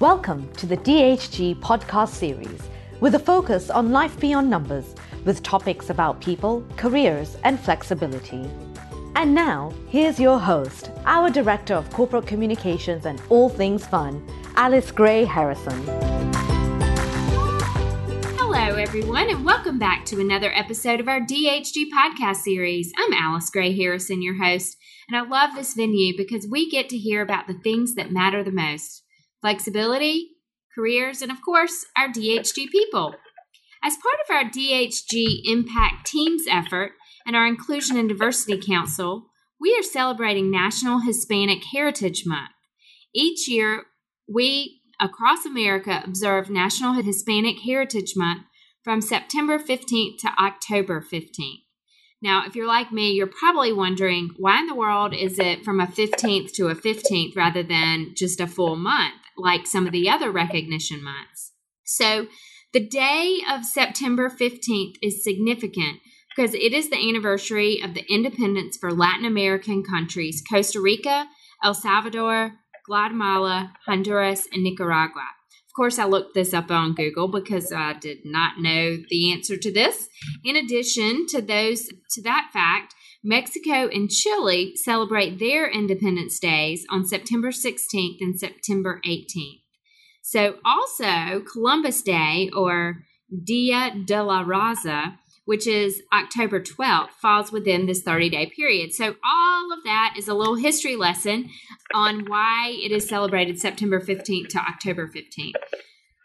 Welcome to the DHG podcast series with a focus on life beyond numbers with topics about people, careers, and flexibility. And now, here's your host, our Director of Corporate Communications and All Things Fun, Alice Gray Harrison. Hello, everyone, and welcome back to another episode of our DHG podcast series. I'm Alice Gray Harrison, your host, and I love this venue because we get to hear about the things that matter the most flexibility, careers, and of course, our DHG people. As part of our DHG Impact Teams effort and our Inclusion and Diversity Council, we are celebrating National Hispanic Heritage Month. Each year, we across America observe National Hispanic Heritage Month from September 15th to October 15th. Now, if you're like me, you're probably wondering why in the world is it from a 15th to a 15th rather than just a full month like some of the other recognition months? So, the day of September 15th is significant because it is the anniversary of the independence for Latin American countries Costa Rica, El Salvador, Guatemala, Honduras, and Nicaragua. Of course, I looked this up on Google because I did not know the answer to this. In addition to those to that fact, Mexico and Chile celebrate their Independence Days on September 16th and September 18th. So, also Columbus Day or Dia de la Raza which is October 12th, falls within this 30 day period. So, all of that is a little history lesson on why it is celebrated September 15th to October 15th.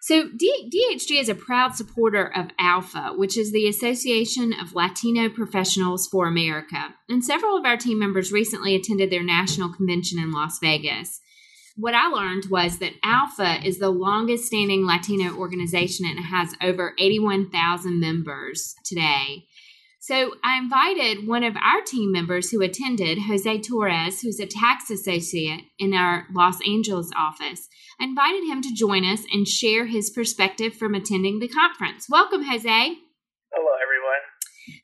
So, D- DHG is a proud supporter of ALPFA, which is the Association of Latino Professionals for America. And several of our team members recently attended their national convention in Las Vegas what I learned was that ALPFA is the longest standing Latino organization and has over 81,000 members today. So I invited one of our team members who attended, Jose Torres, who's a tax associate in our Los Angeles office. I invited him to join us and share his perspective from attending the conference. Welcome, Jose. Hello, everyone.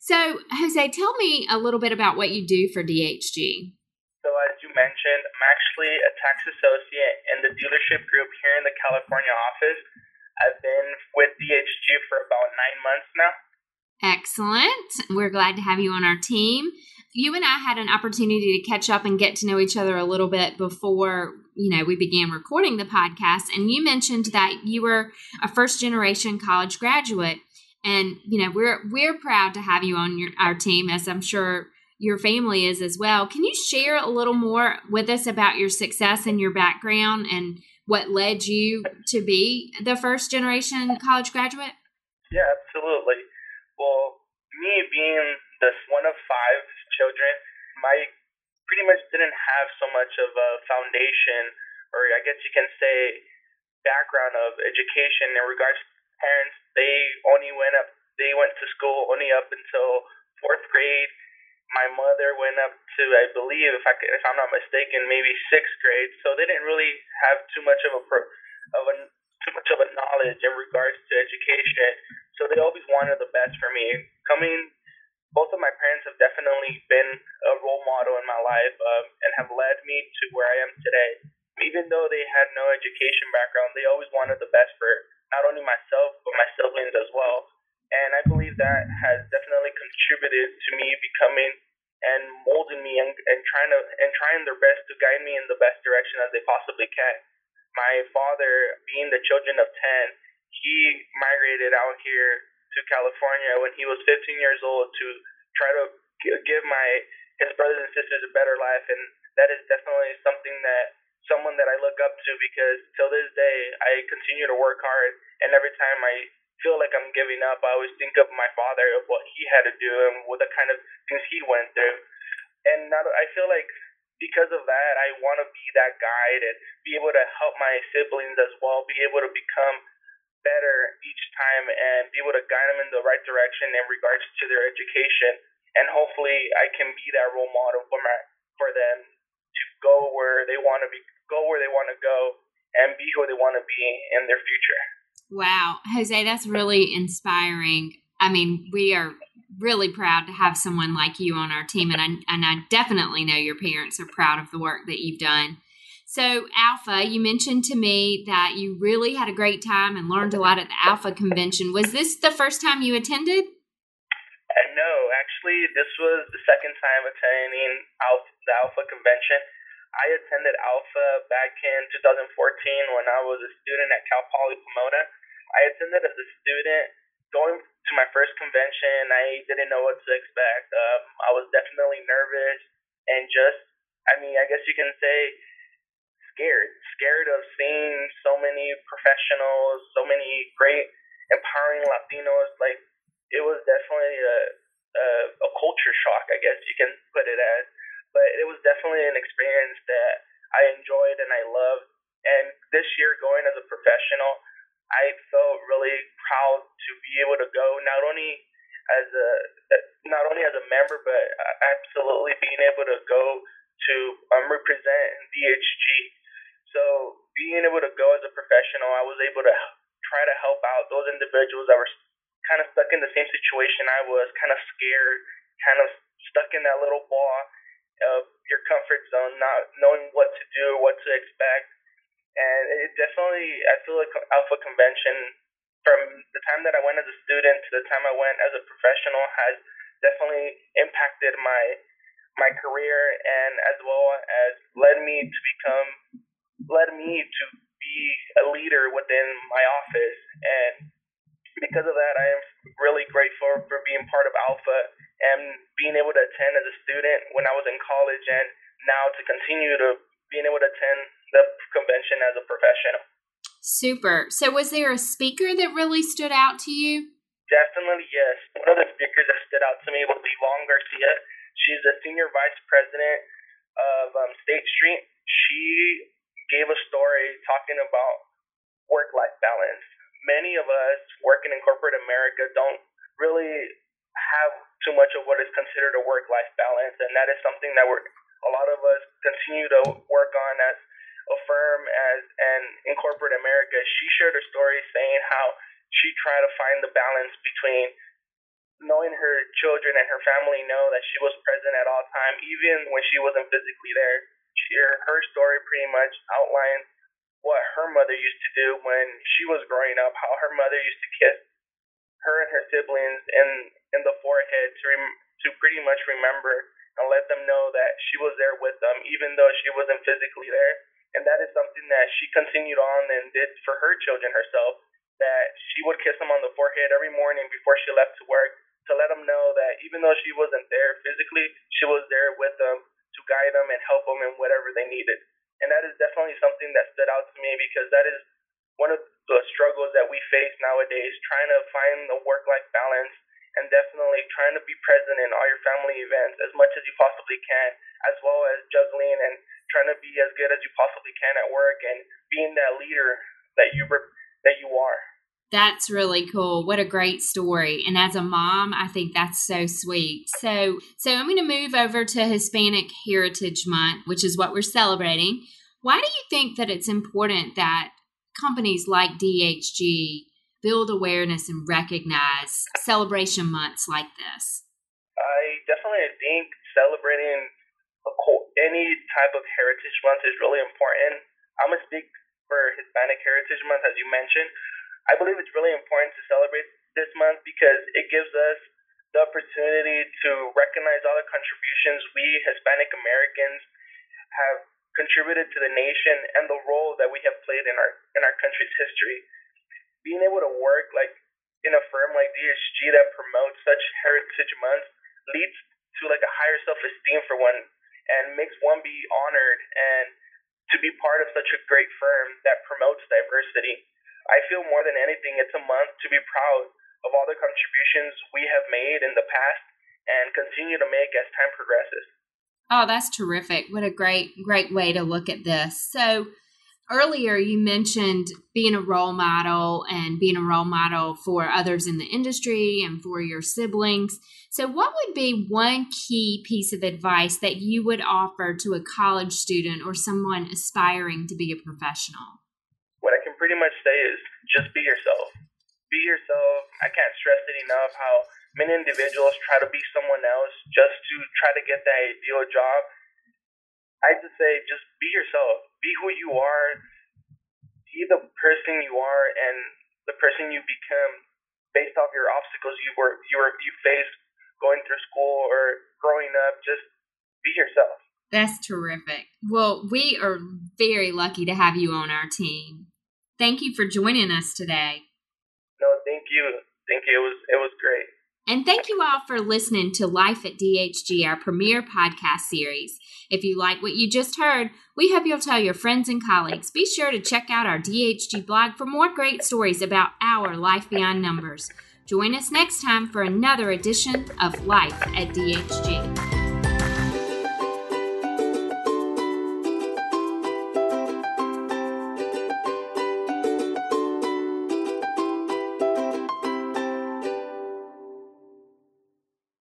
So, Jose, tell me a little bit about what you do for DHG So, as you mentioned, I'm actually a tax associate in the dealership group here in the California office. I've been with DHG for about nine months now. Excellent. We're glad to have you on our team. You and I had an opportunity to catch up and get to know each other a little bit before, you know, we began recording the podcast and you mentioned that you were a first generation college graduate and, you know, we're we're proud to have you on your our team as I'm sure your family is as well. Can you share a little more with us about your success and your background and what led you to be the first generation college graduate? Yeah, absolutely. Well, me being the one of five children, my pretty much didn't have so much of a foundation, or I guess you can say, background of education in regards to parents. They only went up, they went to school only up until fourth grade my mother went up to, I believe, if I if I'm not mistaken, maybe sixth grade. So they didn't really have too much of a of a too much of a knowledge in regards to education. So they always wanted the best for me. Coming, both of my parents have definitely been a role model in my life um, and have led me to where I am today. Even though they had no education background, they always wanted the best for not only myself but my siblings as well and I believe that has definitely contributed to me becoming and molding me and, and trying to and trying their best to guide me in the best direction as they possibly can. My father, being the children of ten, he migrated out here to California when he was 15 years old to try to give my his brothers and sisters a better life, and that is definitely something that someone that I look up to because till this day I continue to work hard, and every time I feel like I'm giving up, I always think of my father of what he had to do and what the kind of things he went through. And now I feel like because of that, I want to be that guide and be able to help my siblings as well, be able to become better each time and be able to guide them in the right direction in regards to their education. And hopefully, I can be that role model for my for them to go where they want to be, go where they want to go, and be who they want to be in their future. Wow, Jose, that's really inspiring. I mean, we are really proud to have someone like you on our team, and I and I definitely know your parents are proud of the work that you've done. So, ALPFA, you mentioned to me that you really had a great time and learned a lot at the ALPFA convention. Was this the first time you attended? Uh, no, actually, this was the second time attending ALPFA, the ALPFA convention. I attended ALPFA back in 2014 when I was a student at Cal Poly Pomona. I attended as a student. Going to my first convention, I didn't know what to expect. Um, I was definitely nervous and just, I mean, I guess you can say scared. Scared of seeing so many professionals, so many great, empowering Latinos. Like, it was definitely a, a, a culture shock, I guess you can put it as. But it was definitely an experience that I enjoyed and I loved. And this year, going as a professional, I felt really proud to be able to go not only as a not only as a member, but absolutely being able to go to um, represent DHG. So being able to go as a professional, I was able to try to help out those individuals that were kind of stuck in the same situation I was, kind of scared, kind of stuck in that little ball of your comfort zone, not knowing what to do, what to expect. And it definitely, I feel like ALPFA Convention, from the time that I went as a student to the time I went as a professional, has definitely impacted my my career and as well as led me to become led me to be a leader within my office and because of that I am really grateful for being part of ALPFA and being able to attend as a student when I was in college and now to continue to being able to attend the convention as a professional. Super. So, was there a speaker that really stood out to you? Definitely, yes. One of the speakers that stood out to me was Yvonne Garcia. She's the senior vice president of um, State Street. She gave a story talking about work life balance. Many of us working in corporate America don't really have too much of what is considered a work life balance, and that is something that we're a lot of us continue to work on as a firm as and in corporate America. She shared a story saying how she tried to find the balance between knowing her children and her family know that she was present at all time, even when she wasn't physically there. She, her story pretty much outlines what her mother used to do when she was growing up, how her mother used to kiss her and her siblings in in the forehead to rem- to pretty much remember and let them know that she was there with them, even though she wasn't physically there. And that is something that she continued on and did for her children herself. That she would kiss them on the forehead every morning before she left to work to let them know that even though she wasn't there physically, she was there with them to guide them and help them in whatever they needed. And that is definitely something that stood out to me because that is one of the struggles that we face nowadays, trying to find the work life balance and definitely trying to be present in all your family events as much as you possibly can, as well as juggling and trying to be as good as you possibly can at work and being that leader that you that you are. That's really cool. What a great story. And as a mom, I think that's so sweet. So, so I'm going to move over to Hispanic Heritage Month, which is what we're celebrating. Why do you think that it's important that companies like DHG build awareness and recognize celebration months like this? I definitely think celebrating any type of heritage month is really important. I'm gonna speak for Hispanic Heritage Month, as you mentioned. I believe it's really important to celebrate this month because it gives us the opportunity to recognize all the contributions we Hispanic Americans have contributed to the nation and the role that we have played in our in our country's history being able to work like in a firm like DHG that promotes such heritage months leads to like a higher self esteem for one and makes one be honored and to be part of such a great firm that promotes diversity. I feel more than anything it's a month to be proud of all the contributions we have made in the past and continue to make as time progresses. Oh, that's terrific. What a great, great way to look at this. So, earlier you mentioned being a role model and being a role model for others in the industry and for your siblings. So, what would be one key piece of advice that you would offer to a college student or someone aspiring to be a professional? Pretty much say is just be yourself. Be yourself. I can't stress it enough how many individuals try to be someone else just to try to get that ideal job. I just say just be yourself be who you are, be the person you are, and the person you become based off your obstacles you were you were you faced going through school or growing up. Just be yourself. That's terrific. Well, we are very lucky to have you on our team. Thank you for joining us today. No, thank you. Thank you. It was it was great. And thank you all for listening to Life at DHG, our premier podcast series. If you like what you just heard, we hope you'll tell your friends and colleagues. Be sure to check out our DHG blog for more great stories about our life beyond numbers. Join us next time for another edition of Life at DHG.